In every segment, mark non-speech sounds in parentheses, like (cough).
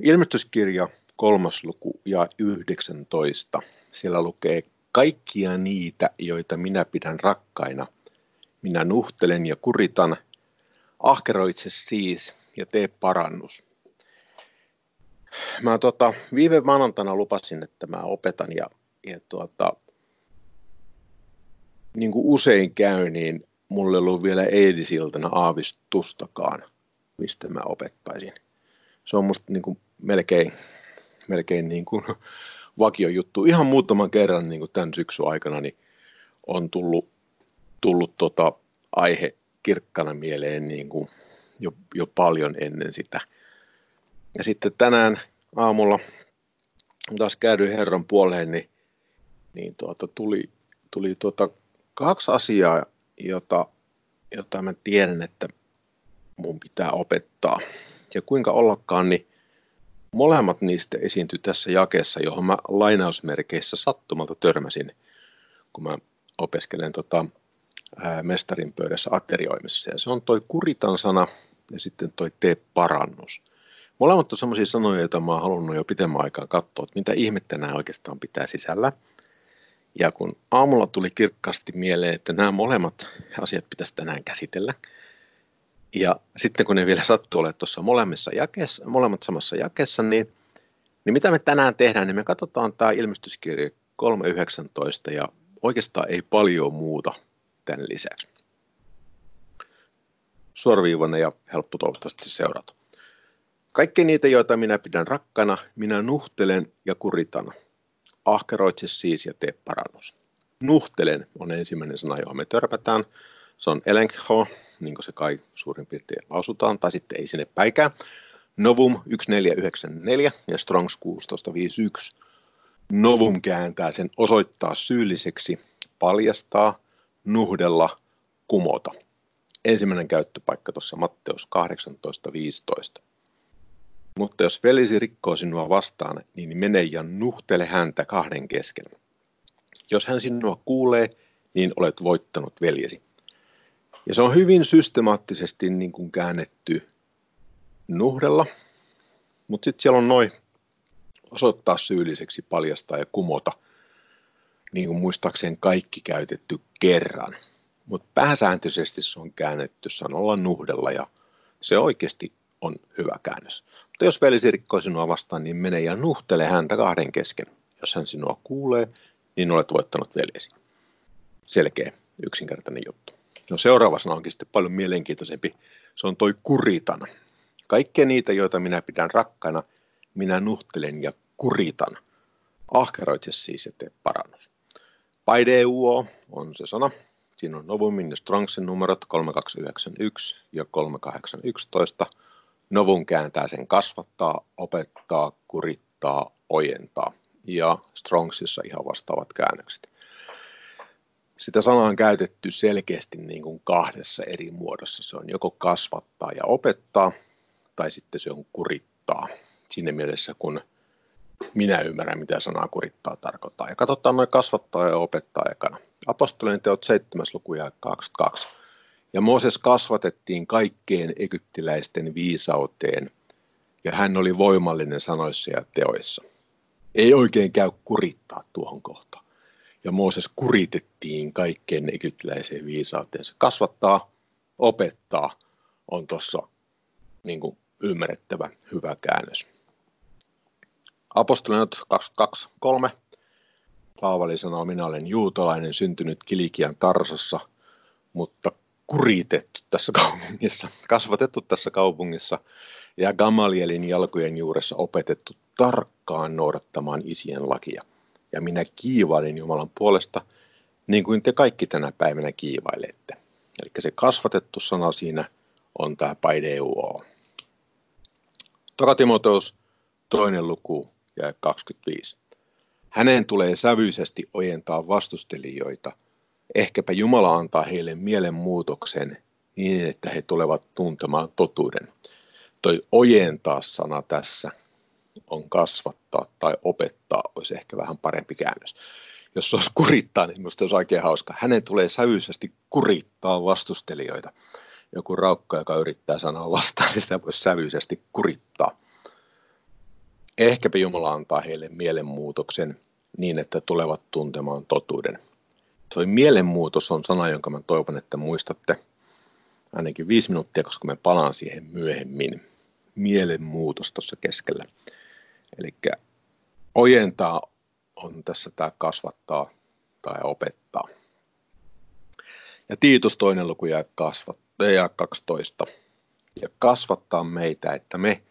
Ilmestyskirja kolmas luku ja 19. Siellä lukee kaikkia niitä, joita minä pidän rakkaina. Minä nuhtelen ja kuritan. Ahkeroitse siis ja tee parannus. Mä tota, viime maanantaina lupasin, että mä opetan ja, ja tuota, niin kuin usein käy, niin mulle ei ollut vielä eilisiltana aavistustakaan, mistä mä opettaisin. Se on musta niin kuin melkein, melkein niin kuin (laughs) vakio juttu. Ihan muutaman kerran niin kuin tämän syksyn aikana niin on tullut, tullut tota aihe kirkkana mieleen niin kuin jo, jo paljon ennen sitä. Ja sitten tänään aamulla taas käydyin Herran puoleen, niin, niin tuota, tuli, tuli tuota kaksi asiaa, jota, jota mä tiedän, että mun pitää opettaa. Ja kuinka ollakaan, niin molemmat niistä esiintyi tässä jakeessa, johon mä lainausmerkeissä sattumalta törmäsin, kun mä opiskelen tota, ää, mestarin pöydässä aterioimissa. Ja se on toi kuritan sana ja sitten toi tee parannus. Molemmat on sellaisia sanoja, joita mä oon halunnut jo pitemmän aikaa katsoa, että mitä ihmettä nämä oikeastaan pitää sisällä. Ja kun aamulla tuli kirkkaasti mieleen, että nämä molemmat asiat pitäisi tänään käsitellä, ja sitten kun ne vielä sattuu olemaan tuossa molemmissa jakeessa, molemmat samassa jakeessa, niin, niin mitä me tänään tehdään, niin me katsotaan tämä ilmestyskirja 3.19 ja oikeastaan ei paljon muuta tämän lisäksi. Suoraviivainen ja helppo toivottavasti seurata. Kaikki niitä, joita minä pidän rakkana, minä nuhtelen ja kuritan. Ahkeroitse siis ja tee parannus. Nuhtelen on ensimmäinen sana, johon me törpätään. Se on elenkho, niin kuin se kai suurin piirtein lausutaan, tai sitten ei sinne päikään. Novum 1494 ja Strongs 1651. Novum kääntää sen osoittaa syylliseksi, paljastaa, nuhdella, kumota. Ensimmäinen käyttöpaikka tuossa Matteus 18.15. Mutta jos velisi rikkoo sinua vastaan, niin mene ja nuhtele häntä kahden kesken. Jos hän sinua kuulee, niin olet voittanut veljesi. Ja se on hyvin systemaattisesti niin kuin käännetty nuhdella, mutta sitten siellä on noin osoittaa syylliseksi, paljastaa ja kumota, niin kuin muistaakseni kaikki käytetty kerran. Mutta pääsääntöisesti se on käännetty sanolla nuhdella ja se oikeasti on hyvä käännös. Mutta jos velisi rikkoo sinua vastaan, niin mene ja nuhtele häntä kahden kesken. Jos hän sinua kuulee, niin olet voittanut veljesi. Selkeä, yksinkertainen juttu. No seuraava sana onkin sitten paljon mielenkiintoisempi. Se on toi kuritan. Kaikkia niitä, joita minä pidän rakkana, minä nuhtelen ja kuritan. Ahkeroitse siis ja tee parannus. Paideuo on se sana. Siinä on Novumin ja Strongsin numerot 3291 ja 3811. Novun kääntää sen kasvattaa, opettaa, kurittaa, ojentaa. Ja Strongsissa ihan vastaavat käännökset. Sitä sanaa on käytetty selkeästi niin kuin kahdessa eri muodossa. Se on joko kasvattaa ja opettaa, tai sitten se on kurittaa. Siinä mielessä, kun minä ymmärrän, mitä sanaa kurittaa tarkoittaa. Ja katsotaan noin kasvattaa ja opettaa ekana. Apostolien teot 7. luku ja 22. Ja Mooses kasvatettiin kaikkeen egyptiläisten viisauteen, ja hän oli voimallinen sanoissa ja teoissa. Ei oikein käy kurittaa tuohon kohtaan ja Mooses kuritettiin kaikkeen egyptiläiseen viisauteensa. Kasvattaa, opettaa on tuossa niin ymmärrettävä hyvä käännös. Apostolinot 22.3. Paavali sanoo, minä olen juutalainen syntynyt Kilikian Tarsassa, mutta kuritettu tässä kaupungissa, kasvatettu tässä kaupungissa ja Gamalielin jalkojen juuressa opetettu tarkkaan noudattamaan isien lakia – ja minä kiivailin Jumalan puolesta, niin kuin te kaikki tänä päivänä kiivailette. Eli se kasvatettu sana siinä on tämä paideuo. Toka Timoteus, toinen luku ja 25. Hänen tulee sävyisesti ojentaa vastustelijoita. Ehkäpä Jumala antaa heille mielenmuutoksen niin, että he tulevat tuntemaan totuuden. Toi ojentaa sana tässä on kasvattaa tai opettaa, olisi ehkä vähän parempi käännös. Jos se olisi kurittaa, niin minusta olisi oikein hauska. Hänen tulee sävyisesti kurittaa vastustelijoita. Joku raukka, joka yrittää sanoa vastaan, niin sitä voisi sävyisesti kurittaa. Ehkäpä Jumala antaa heille mielenmuutoksen niin, että tulevat tuntemaan totuuden. Tuo mielenmuutos on sana, jonka mä toivon, että muistatte ainakin viisi minuuttia, koska me palaan siihen myöhemmin. Mielenmuutos tuossa keskellä. Eli ojentaa on tässä tämä kasvattaa tai opettaa. Ja Tiitus toinen luku ja, kasvat, ja 12. Ja kasvattaa meitä, että me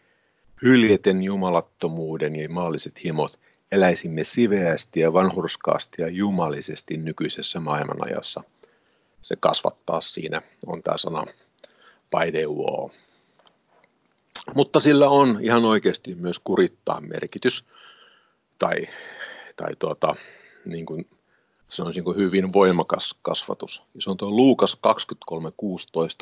hyljeten jumalattomuuden ja maalliset himot eläisimme siveästi ja vanhurskaasti ja jumalisesti nykyisessä maailmanajassa. Se kasvattaa siinä, on tämä sana paideuo. Mutta sillä on ihan oikeasti myös kurittaa merkitys, tai, tai tuota, niin kuin se on niin hyvin voimakas kasvatus. Ja se on tuo Luukas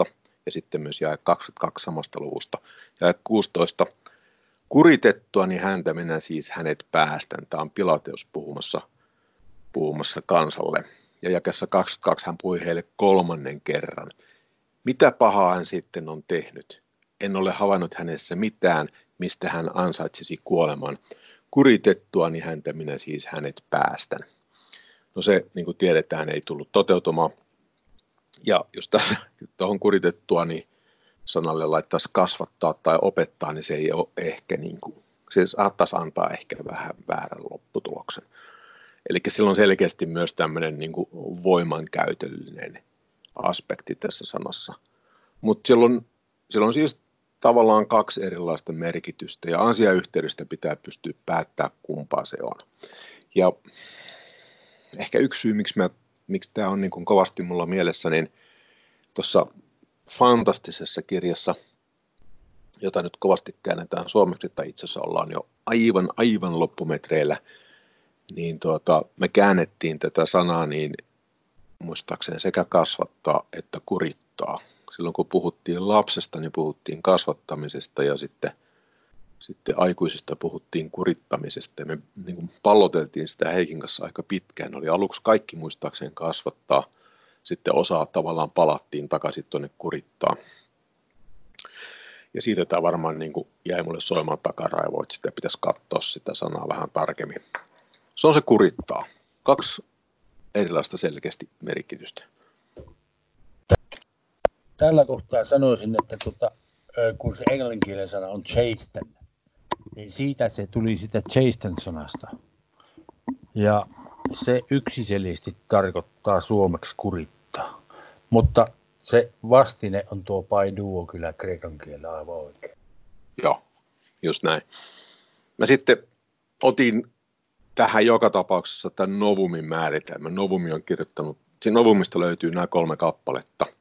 23.16 ja sitten myös jae 22 samasta luvusta. Ja 16. Kuritettua, niin häntä minä siis hänet päästän. Tämä on Pilateus puhumassa, puhumassa kansalle. Ja jakessa 22 hän puhui heille kolmannen kerran. Mitä pahaa hän sitten on tehnyt? En ole havainnut hänessä mitään, mistä hän ansaitsisi kuoleman. Kuritettua, niin häntä minä siis hänet päästän. No se, niin kuin tiedetään, ei tullut toteutumaan. Ja jos tässä (laughs) tuohon kuritettua, niin sanalle laittaisi kasvattaa tai opettaa, niin se ei ole ehkä niin kuin, se saattaisi antaa ehkä vähän väärän lopputuloksen. Eli sillä on selkeästi myös tämmöinen niin kuin voimankäytöllinen aspekti tässä sanassa. Mutta silloin, silloin siis tavallaan kaksi erilaista merkitystä ja asiayhteydestä pitää pystyä päättämään kumpaa se on. Ja ehkä yksi syy, miksi, mä, miksi tämä on niin kuin kovasti mulla mielessä, niin tuossa fantastisessa kirjassa, jota nyt kovasti käännetään suomeksi, tai itse asiassa ollaan jo aivan, aivan loppumetreillä, niin tuota, me käännettiin tätä sanaa niin muistaakseni sekä kasvattaa että kurittaa. Silloin kun puhuttiin lapsesta, niin puhuttiin kasvattamisesta ja sitten – sitten aikuisista puhuttiin kurittamisesta ja me niin kuin palloteltiin sitä Heikin kanssa aika pitkään. Oli aluksi kaikki muistaakseen kasvattaa, sitten osa tavallaan palattiin takaisin tuonne kurittaa. Ja siitä tämä varmaan niin kuin jäi mulle soimaan takaraivoa, että sitä pitäisi katsoa sitä sanaa vähän tarkemmin. Se on se kurittaa. Kaksi erilaista selkeästi merkitystä. Tällä kohtaa sanoisin, että tuota, kun se englanninkielen sana on chasten, niin siitä se tuli sitä chasten-sanasta. Ja se yksiselisti tarkoittaa suomeksi kurittaa. Mutta se vastine on tuo paiduo kyllä kreikan kielellä aivan oikein. Joo, just näin. Mä sitten otin tähän joka tapauksessa tämän Novumin määritelmän. Novumi on kirjoittanut, siinä Novumista löytyy nämä kolme kappaletta –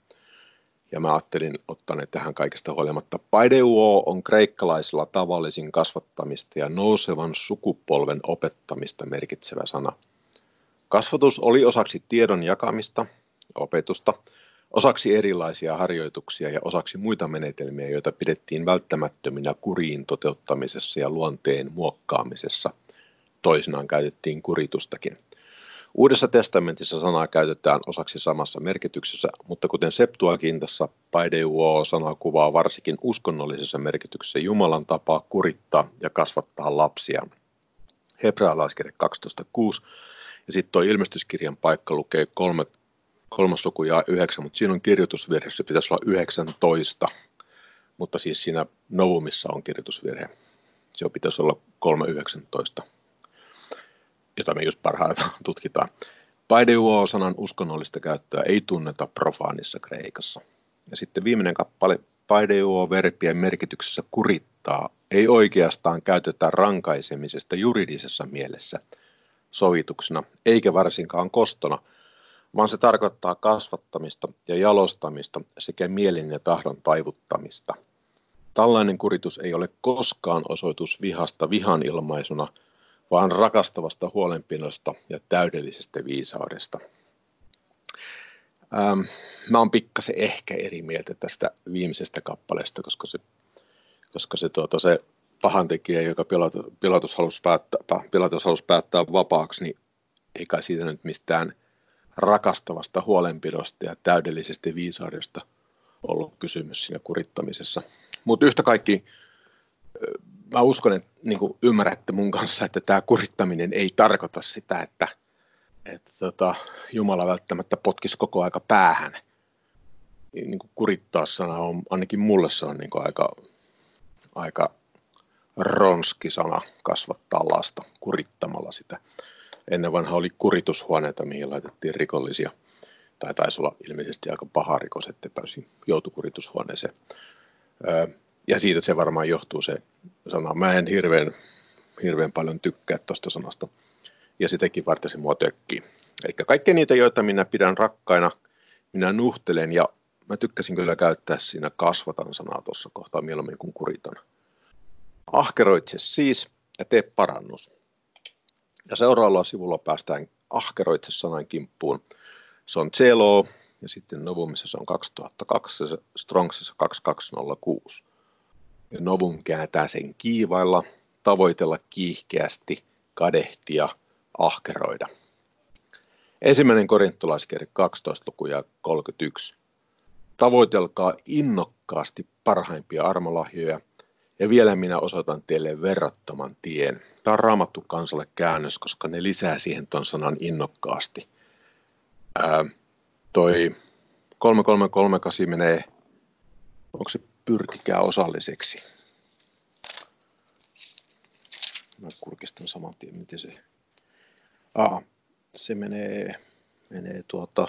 ja mä ajattelin ne tähän kaikesta huolimatta. Paideuo on kreikkalaisilla tavallisin kasvattamista ja nousevan sukupolven opettamista merkitsevä sana. Kasvatus oli osaksi tiedon jakamista, opetusta, osaksi erilaisia harjoituksia ja osaksi muita menetelmiä, joita pidettiin välttämättöminä kuriin toteuttamisessa ja luonteen muokkaamisessa. Toisinaan käytettiin kuritustakin – Uudessa testamentissa sanaa käytetään osaksi samassa merkityksessä, mutta kuten Septuagintassa, paideuo-sana kuvaa varsinkin uskonnollisessa merkityksessä Jumalan tapaa kurittaa ja kasvattaa lapsia. Hebrealaiskirja 12.6 ja sitten tuo ilmestyskirjan paikka lukee kolme, kolmas luku ja yhdeksän, mutta siinä on kirjoitusvirhe, se pitäisi olla 19, mutta siis siinä Novumissa on kirjoitusvirhe. Se pitäisi olla 3.19 jota me just parhaillaan (laughs) tutkitaan. Paideuo-sanan uskonnollista käyttöä ei tunneta profaanissa Kreikassa. Ja sitten viimeinen kappale, paideuo-verbien merkityksessä kurittaa, ei oikeastaan käytetä rankaisemisesta juridisessa mielessä sovituksena, eikä varsinkaan kostona, vaan se tarkoittaa kasvattamista ja jalostamista sekä mielin ja tahdon taivuttamista. Tällainen kuritus ei ole koskaan osoitus vihasta vihan ilmaisuna – vaan rakastavasta huolenpinosta ja täydellisestä viisaudesta. Ähm, mä oon pikkasen ehkä eri mieltä tästä viimeisestä kappaleesta, koska se, koska se, tuota, se pahantekijä, joka Pilatus halusi, päättää, Pilatus halusi päättää vapaaksi, niin ei kai siitä nyt mistään rakastavasta huolenpidosta ja täydellisestä viisaudesta ollut kysymys siinä kurittamisessa. Mutta yhtä kaikki mä uskon, että niin kuin ymmärrätte mun kanssa, että tämä kurittaminen ei tarkoita sitä, että, että tota, Jumala välttämättä potkisi koko aika päähän. Niin kuin kurittaa sana on, ainakin mulle se on niin kuin aika, aika ronski sana kasvattaa lasta kurittamalla sitä. Ennen vanha oli kuritushuoneita, mihin laitettiin rikollisia. Tai taisi olla ilmeisesti aika paha rikos, että pääsi joutukuritushuoneeseen. Ja siitä se varmaan johtuu se sana. Mä en hirveän, hirveän paljon tykkää tuosta sanasta. Ja sitäkin varten se mua tökkii. Eli kaikki niitä, joita minä pidän rakkaina, minä nuhtelen ja mä tykkäsin kyllä käyttää siinä kasvatan sanaa tuossa kohtaa mieluummin kuin kuritan. Ahkeroitse siis ja tee parannus. Ja seuraavalla sivulla päästään ahkeroitse sanan kimppuun. Se on Celo ja sitten Novumissa se on 2002 ja Strongsissa 2206. Ja Novum kääntää sen kiivailla, tavoitella kiihkeästi, kadehtia, ahkeroida. Ensimmäinen korintolaiskirja 12 luku ja 31. Tavoitelkaa innokkaasti parhaimpia armolahjoja – ja vielä minä osoitan teille verrattoman tien. Tämä on raamattu kansalle käännös, koska ne lisää siihen tuon sanan innokkaasti. Ää, toi 3338 menee, onko se pyrkikää osalliseksi? Mä kurkistan saman tien, miten se... Aa, se menee, menee tuota,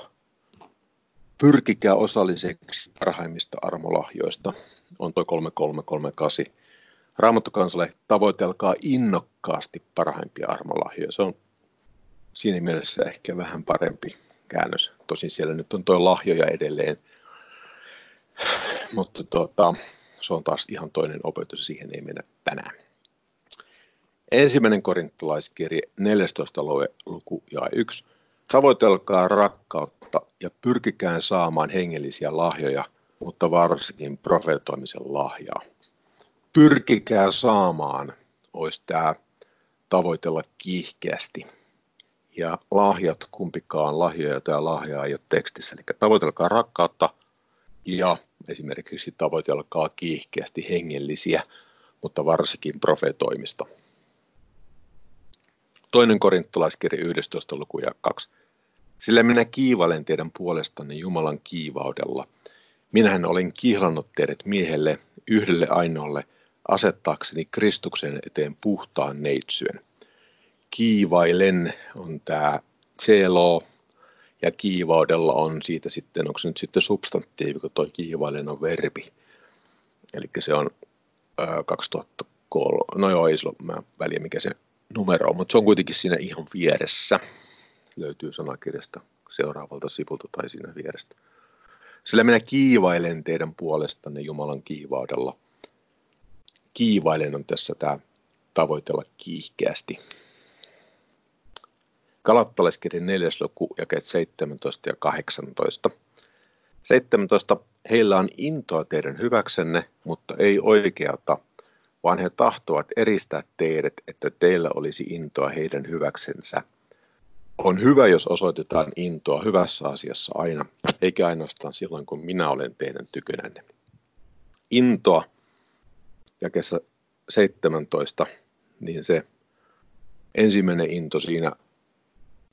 pyrkikää osalliseksi parhaimmista armolahjoista, on tuo 3338. Raamattokansalle tavoitelkaa innokkaasti parhaimpia armolahjoja. Se on siinä mielessä ehkä vähän parempi käännös. Tosin siellä nyt on tuo lahjoja edelleen, mutta tuota, se on taas ihan toinen opetus, siihen ei mennä tänään. Ensimmäinen korintolaiskirje 14. luku ja 1. Tavoitelkaa rakkautta ja pyrkikään saamaan hengellisiä lahjoja, mutta varsinkin profetoimisen lahjaa. Pyrkikää saamaan, olisi tämä tavoitella kiihkeästi. Ja lahjat, kumpikaan lahjoja tai lahjaa ei ole tekstissä. Eli tavoitelkaa rakkautta ja esimerkiksi tavoitelkaa kiihkeästi hengellisiä, mutta varsinkin profetoimista. Toinen korintolaiskirja 11. luku ja 2. Sillä minä kiivailen teidän puolestanne Jumalan kiivaudella. Minähän olen kihlannut teidät miehelle, yhdelle ainoalle, asettaakseni Kristuksen eteen puhtaan neitsyen. Kiivailen on tämä celo, ja kiivaudella on siitä sitten, onko se nyt sitten substantiivi, kun tuo kiivailen on verbi. Eli se on ö, 2003, no joo, ei sillä ole väliä mikä se numero on, mutta se on kuitenkin siinä ihan vieressä. Löytyy sanakirjasta seuraavalta sivulta tai siinä vierestä. Sillä minä kiivailen teidän puolestanne Jumalan kiivaudella. Kiivailen on tässä tämä tavoitella kiihkeästi. Kalattalaiskirjan 4. luku, jakeet 17 ja 18. 17. Heillä on intoa teidän hyväksenne, mutta ei oikeata, vaan he tahtovat eristää teidät, että teillä olisi intoa heidän hyväksensä. On hyvä, jos osoitetaan intoa hyvässä asiassa aina, eikä ainoastaan silloin, kun minä olen teidän tykönänne. Intoa, kesä 17, niin se ensimmäinen into siinä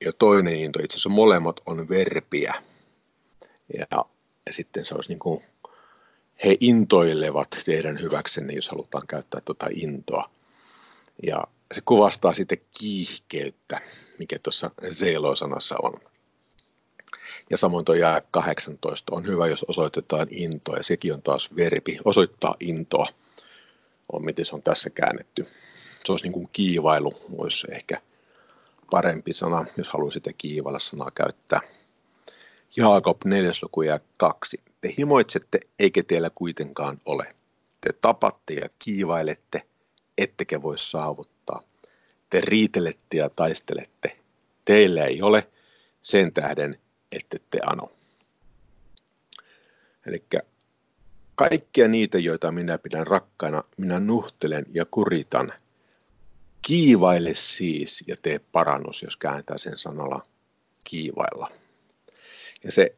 ja toinen into, itse asiassa molemmat on verpiä. Ja, ja sitten se olisi niin kuin he intoilevat teidän hyväksenne, jos halutaan käyttää tuota intoa. Ja se kuvastaa sitten kiihkeyttä, mikä tuossa Zelo-sanassa on. Ja samoin tuo jää 18 on hyvä, jos osoitetaan intoa, ja sekin on taas verbi, osoittaa intoa, on miten se on tässä käännetty. Se olisi niin kuin kiivailu, olisi ehkä parempi sana, jos haluaa sitä kiivailla sanaa käyttää. Jaakob 4. luku ja 2. Te himoitsette, eikä teillä kuitenkaan ole. Te tapatte ja kiivailette, ettekä voi saavuttaa. Te riitelette ja taistelette. Teillä ei ole sen tähden, ette te ano. Eli kaikkia niitä, joita minä pidän rakkaana, minä nuhtelen ja kuritan. Kiivaile siis ja tee parannus, jos kääntää sen sanalla kiivailla. Ja se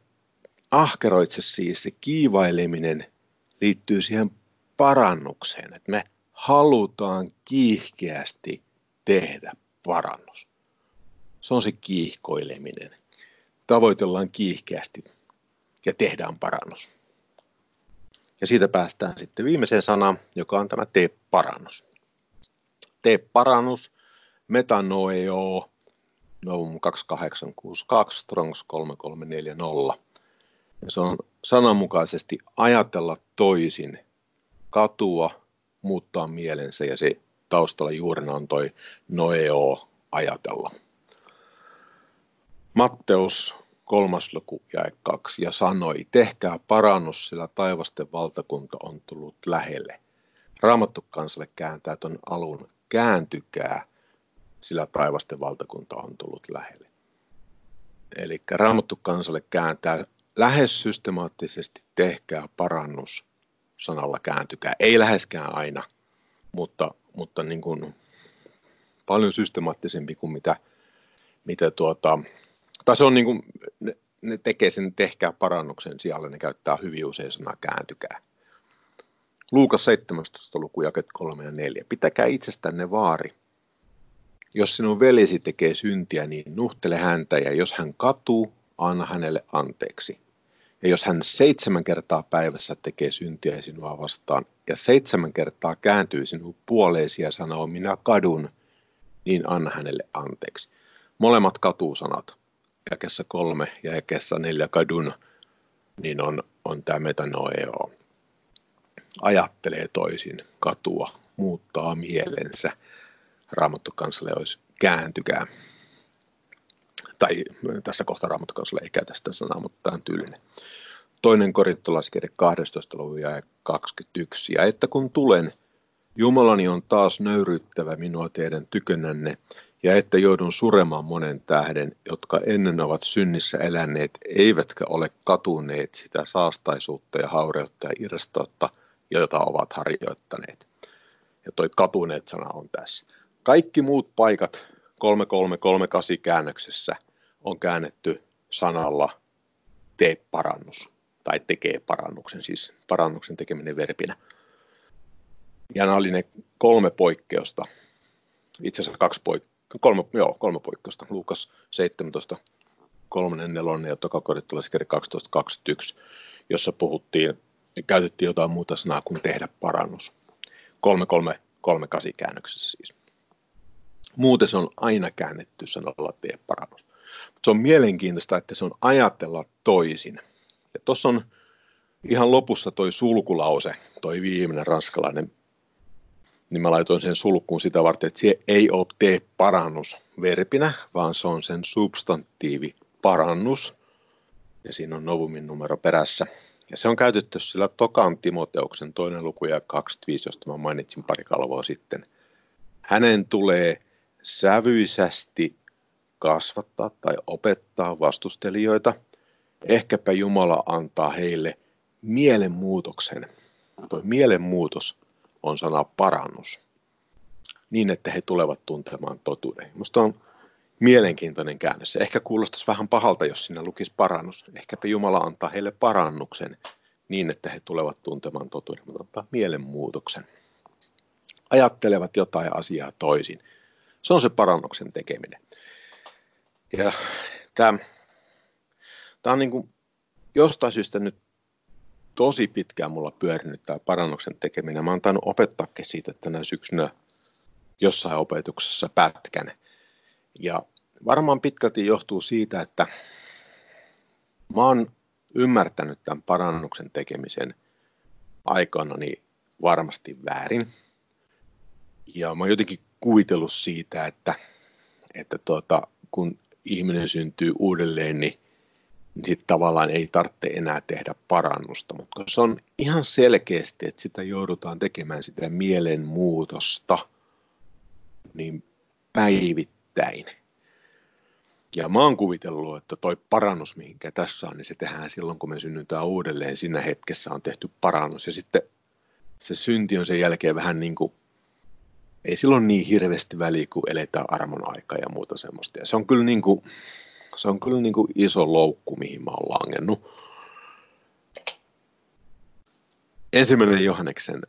ahkeroitse siis, se kiivaileminen liittyy siihen parannukseen, että me halutaan kiihkeästi tehdä parannus. Se on se kiihkoileminen. Tavoitellaan kiihkeästi ja tehdään parannus. Ja siitä päästään sitten viimeiseen sanaan, joka on tämä tee parannus. Tee parannus, metanoeo, Novum 2862, Strongs 3340. Ja se on sananmukaisesti ajatella toisin, katua, muuttaa mielensä ja se taustalla juurena on toi noeo ajatella. Matteus kolmas luku jäi kaksi ja sanoi, tehkää parannus, sillä taivasten valtakunta on tullut lähelle. Raamattu kansalle kääntää ton alun, kääntykää, sillä taivasten valtakunta on tullut lähelle. Eli Raamattu kansalle kääntää lähes systemaattisesti tehkää parannus sanalla kääntykää. Ei läheskään aina, mutta, mutta niin kuin paljon systemaattisempi kuin mitä, mitä tuota, tai se on niin kuin, ne, ne tekee sen tehkää parannuksen siellä, ne käyttää hyvin usein sanaa kääntykää. Luukas 17. luku jaket 3 ja 4. Pitäkää itsestänne vaari. Jos sinun velisi tekee syntiä, niin nuhtele häntä, ja jos hän katuu, anna hänelle anteeksi. Ja jos hän seitsemän kertaa päivässä tekee syntiä sinua vastaan, ja seitsemän kertaa kääntyy sinun puoleesi ja sanoo, minä kadun, niin anna hänelle anteeksi. Molemmat katuusanat jakessa kolme ja jakessa neljä kadun, niin on, on tämä metanoeo. Ajattelee toisin, katua, muuttaa mielensä. Raamattu kansalle olisi kääntykää. Tai tässä kohtaa Raamattu kansalle ei käytä sitä sanaa, mutta tämä on tyylinen. Toinen korintolaiskirja 12. luvun ja 21. Ja että kun tulen, Jumalani on taas nöyryttävä minua teidän tykönänne, ja että joudun suremaan monen tähden, jotka ennen ovat synnissä eläneet, eivätkä ole katuneet sitä saastaisuutta ja haureutta ja irstoutta, jota ovat harjoittaneet. Ja toi katuneet sana on tässä. Kaikki muut paikat 3338 käännöksessä on käännetty sanalla tee parannus tai tekee parannuksen, siis parannuksen tekeminen verbinä. Ja nämä oli ne kolme poikkeusta, itse asiassa kaksi poikkeusta kolme, joo, kolme poikkeusta. Luukas 17, 3, 4 ja tokakorintolaiskirja 12, 21, jossa puhuttiin ja käytettiin jotain muuta sanaa kuin tehdä parannus. 3, 3, 3, 8 käännöksessä siis. Muuten se on aina käännetty sanalla tee parannus. Mutta se on mielenkiintoista, että se on ajatella toisin. Ja tuossa on ihan lopussa toi sulkulause, toi viimeinen ranskalainen niin mä laitoin sen sulkuun sitä varten, että se ei ole tee parannus verbinä, vaan se on sen substantiivi parannus. Ja siinä on novumin numero perässä. Ja se on käytetty sillä Tokan Timoteuksen toinen luku ja 25, josta mä mainitsin pari kalvoa sitten. Hänen tulee sävyisesti kasvattaa tai opettaa vastustelijoita. Ehkäpä Jumala antaa heille mielenmuutoksen. Tuo mielenmuutos on sana parannus, niin että he tulevat tuntemaan totuuden. Minusta on mielenkiintoinen käännös. Se ehkä kuulostaisi vähän pahalta, jos sinä lukisi parannus. Ehkäpä Jumala antaa heille parannuksen niin, että he tulevat tuntemaan totuuden, mutta antaa mielenmuutoksen. Ajattelevat jotain asiaa toisin. Se on se parannuksen tekeminen. Ja tämä, tämä on niin kuin jostain syystä nyt tosi pitkään mulla pyörinyt tämä parannuksen tekeminen. Mä oon tainnut opettaakin siitä tänä syksynä jossain opetuksessa pätkän. Ja varmaan pitkälti johtuu siitä, että mä oon ymmärtänyt tämän parannuksen tekemisen aikana niin varmasti väärin. Ja mä oon jotenkin kuvitellut siitä, että, että tuota, kun ihminen syntyy uudelleen, niin niin sitten tavallaan ei tarvitse enää tehdä parannusta, mutta se on ihan selkeästi, että sitä joudutaan tekemään sitä mielenmuutosta niin päivittäin. Ja mä oon kuvitellut, että toi parannus, mihinkä tässä on, niin se tehdään silloin, kun me synnytään uudelleen. Siinä hetkessä on tehty parannus. Ja sitten se synti on sen jälkeen vähän niin kuin, ei silloin niin hirveästi väliä, kun eletään armon aikaa ja muuta semmoista. Ja se on kyllä niin kuin, se on kyllä niin kuin iso loukku, mihin mä oon langennut. Ensimmäinen Johanneksen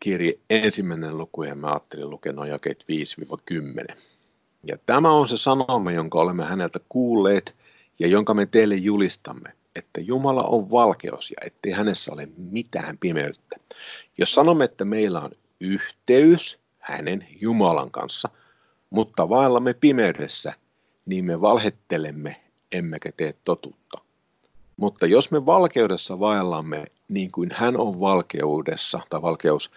kirje ensimmäinen luku ja mä ajattelin lukea noin jakeet 5-10. Ja tämä on se sanoma, jonka olemme häneltä kuulleet ja jonka me teille julistamme, että Jumala on valkeus ja ettei hänessä ole mitään pimeyttä. Jos sanomme, että meillä on yhteys hänen Jumalan kanssa, mutta vaellamme pimeydessä, niin me valhettelemme emmekä tee totuutta. Mutta jos me valkeudessa vaellamme niin kuin hän on valkeudessa tai valkeus,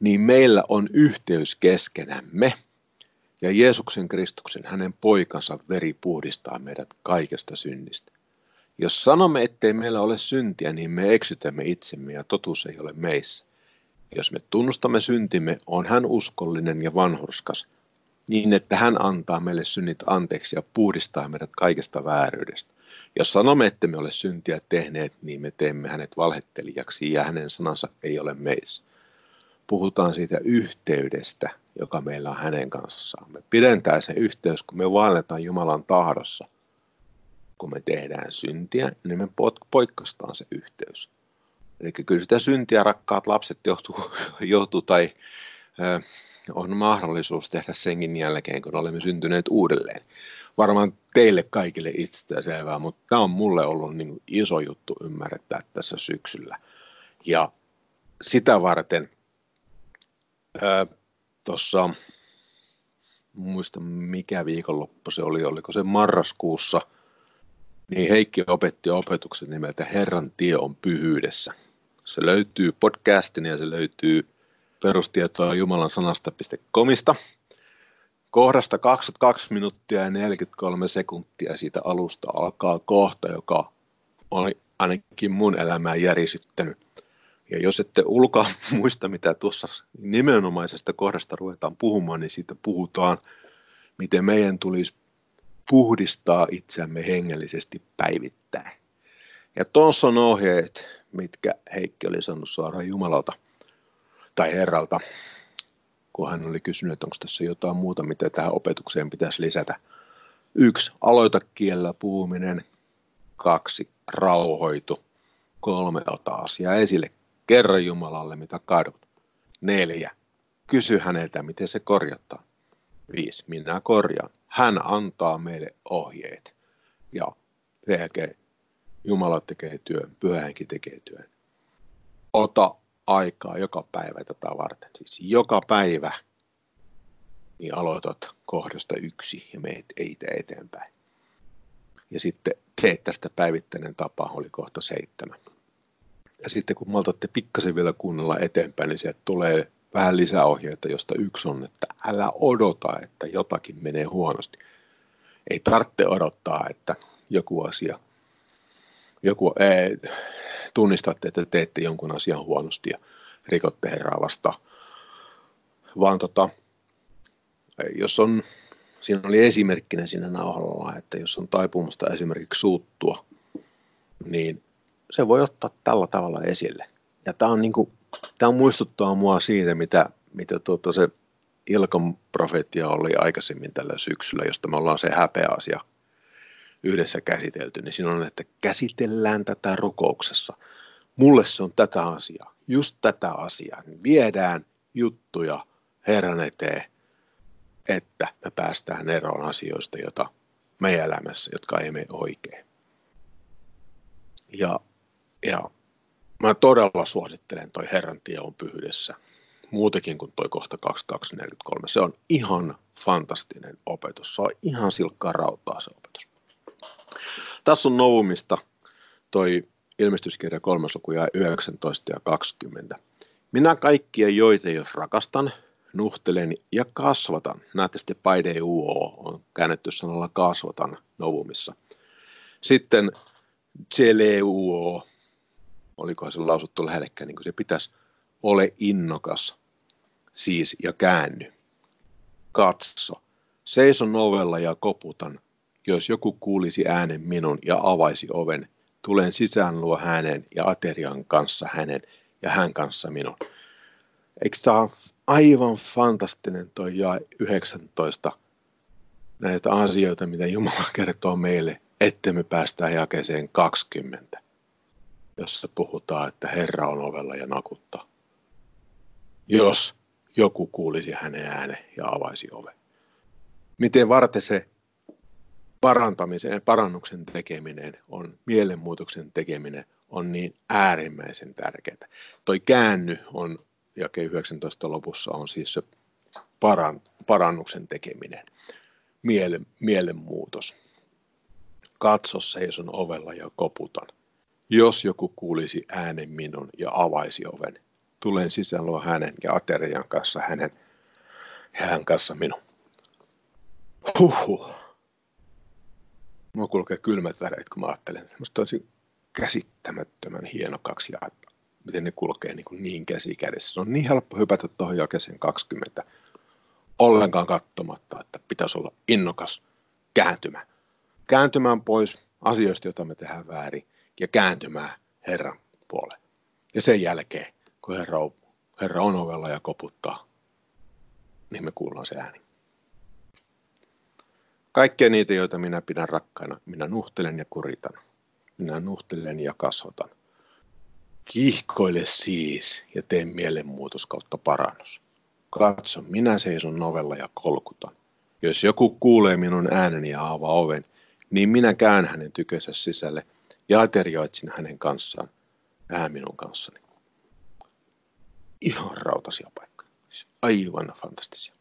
niin meillä on yhteys keskenämme. Ja Jeesuksen Kristuksen, hänen poikansa veri puhdistaa meidät kaikesta synnistä. Jos sanomme, ettei meillä ole syntiä, niin me eksytämme itsemme ja totuus ei ole meissä. Jos me tunnustamme syntimme, on hän uskollinen ja vanhurskas, niin että hän antaa meille synnit anteeksi ja puhdistaa meidät kaikesta vääryydestä. Jos sanomme, että me ole syntiä tehneet, niin me teemme hänet valhettelijaksi ja hänen sanansa ei ole meissä. Puhutaan siitä yhteydestä, joka meillä on hänen kanssaan. Me pidentää se yhteys, kun me vaelletaan Jumalan tahdossa. Kun me tehdään syntiä, niin me poikkastaan se yhteys. Eli kyllä sitä syntiä, rakkaat lapset, johtuu, (laughs) johtuu tai äh, on mahdollisuus tehdä senkin jälkeen, kun olemme syntyneet uudelleen varmaan teille kaikille itsestään selvää, mutta tämä on mulle ollut niin iso juttu ymmärtää tässä syksyllä. Ja sitä varten tuossa, muista mikä viikonloppu se oli, oliko se marraskuussa, niin Heikki opetti opetuksen nimeltä Herran tie on pyhyydessä. Se löytyy podcastin ja se löytyy perustietoa Jumalan sanasta.comista kohdasta 22 minuuttia ja 43 sekuntia siitä alusta alkaa kohta, joka on ainakin mun elämää järisyttänyt. Ja jos ette ulkoa (laughs) muista, mitä tuossa nimenomaisesta kohdasta ruvetaan puhumaan, niin siitä puhutaan, miten meidän tulisi puhdistaa itseämme hengellisesti päivittäin. Ja tuossa on ohjeet, mitkä Heikki oli saanut suoraan Jumalalta tai Herralta kun hän oli kysynyt, että onko tässä jotain muuta, mitä tähän opetukseen pitäisi lisätä. Yksi, aloita kielellä puhuminen. Kaksi, rauhoitu. Kolme, ota asia esille. Kerro Jumalalle, mitä kadut. Neljä, kysy häneltä, miten se korjataan. Viisi, minä korjaan. Hän antaa meille ohjeet. Ja tekee, Jumala tekee työn, pyhähenki tekee työn. Ota aikaa joka päivä tätä varten. Siis joka päivä niin aloitat kohdasta yksi ja meet eitä eteenpäin. Ja sitten teet tästä päivittäinen tapa, oli kohta seitsemän. Ja sitten kun maltatte pikkasen vielä kuunnella eteenpäin, niin sieltä tulee vähän lisäohjeita, josta yksi on, että älä odota, että jotakin menee huonosti. Ei tarvitse odottaa, että joku asia, joku, ei, tunnistatte, että teette jonkun asian huonosti ja rikotte Herraa vastaan. Vaan tota, jos on, siinä oli esimerkkinä siinä nauhalla, että jos on taipumasta esimerkiksi suuttua, niin se voi ottaa tällä tavalla esille. Ja tämä on, niin kuin, tämä on muistuttaa mua siitä, mitä, mitä tuota se Ilkon profeettia oli aikaisemmin tällä syksyllä, josta me ollaan se häpeä asia yhdessä käsitelty, niin siinä on, että käsitellään tätä rukouksessa. Mulle se on tätä asiaa, just tätä asiaa. Niin viedään juttuja Herran eteen, että me päästään eroon asioista, joita meidän elämässä, jotka ei mene oikein. Ja, ja mä todella suosittelen toi Herran tie on pyhyydessä muutenkin kuin toi kohta 2243. Se on ihan fantastinen opetus. Se on ihan silkkaa rautaa se opetus. Tässä on Noumista toi ilmestyskirja 3. luku ja 19 ja 20. Minä kaikkia joita, jos rakastan, nuhtelen ja kasvatan. Näette sitten paide uo on käännetty sanalla kasvatan Novumissa. Sitten Celeuo, olikohan se lausuttu lähellekään, niin kuin se pitäisi, ole innokas, siis ja käänny. Katso, seison ovella ja koputan, jos joku kuulisi äänen minun ja avaisi oven, tulen sisään luo hänen ja aterian kanssa hänen ja hän kanssa minun. Eikö tämä aivan fantastinen tuo jae 19 näitä asioita, mitä Jumala kertoo meille, että me päästään jakeeseen 20, jossa puhutaan, että Herra on ovella ja nakuttaa. jos joku kuulisi hänen äänen ja avaisi oven. Miten varten se parantamisen ja parannuksen tekeminen on, mielenmuutoksen tekeminen on niin äärimmäisen tärkeää. Toi käänny on, jake 19 lopussa on siis se paran, parannuksen tekeminen, mielen, mielenmuutos. Katso seison ovella ja koputan. Jos joku kuulisi äänen minun ja avaisi oven, tulen sisään hänen ja aterian kanssa hänen ja hän kanssa minun. Huhhuh. Mua kulkee kylmät väreet, kun mä ajattelen. Musta olisi käsittämättömän hieno kaksi jaetta. Miten ne kulkee niin, kuin niin käsi kädessä. Se on niin helppo hypätä tuohon jakeseen 20 ollenkaan katsomatta, että pitäisi olla innokas kääntymään. Kääntymään pois asioista, joita me tehdään väärin, ja kääntymään Herran puoleen. Ja sen jälkeen, kun Herra on, Herra on ovella ja koputtaa, niin me kuullaan se ääni. Kaikkia niitä, joita minä pidän rakkaina, minä nuhtelen ja kuritan. Minä nuhtelen ja kasvatan. Kihkoile siis ja tee mielenmuutos kautta parannus. Katso, minä seison novella ja kolkutan. Jos joku kuulee minun ääneni ja avaa oven, niin minä käyn hänen tykönsä sisälle ja aterioitsin hänen kanssaan, hän minun kanssani. Ihan rautasia paikkoja. Aivan fantastisia.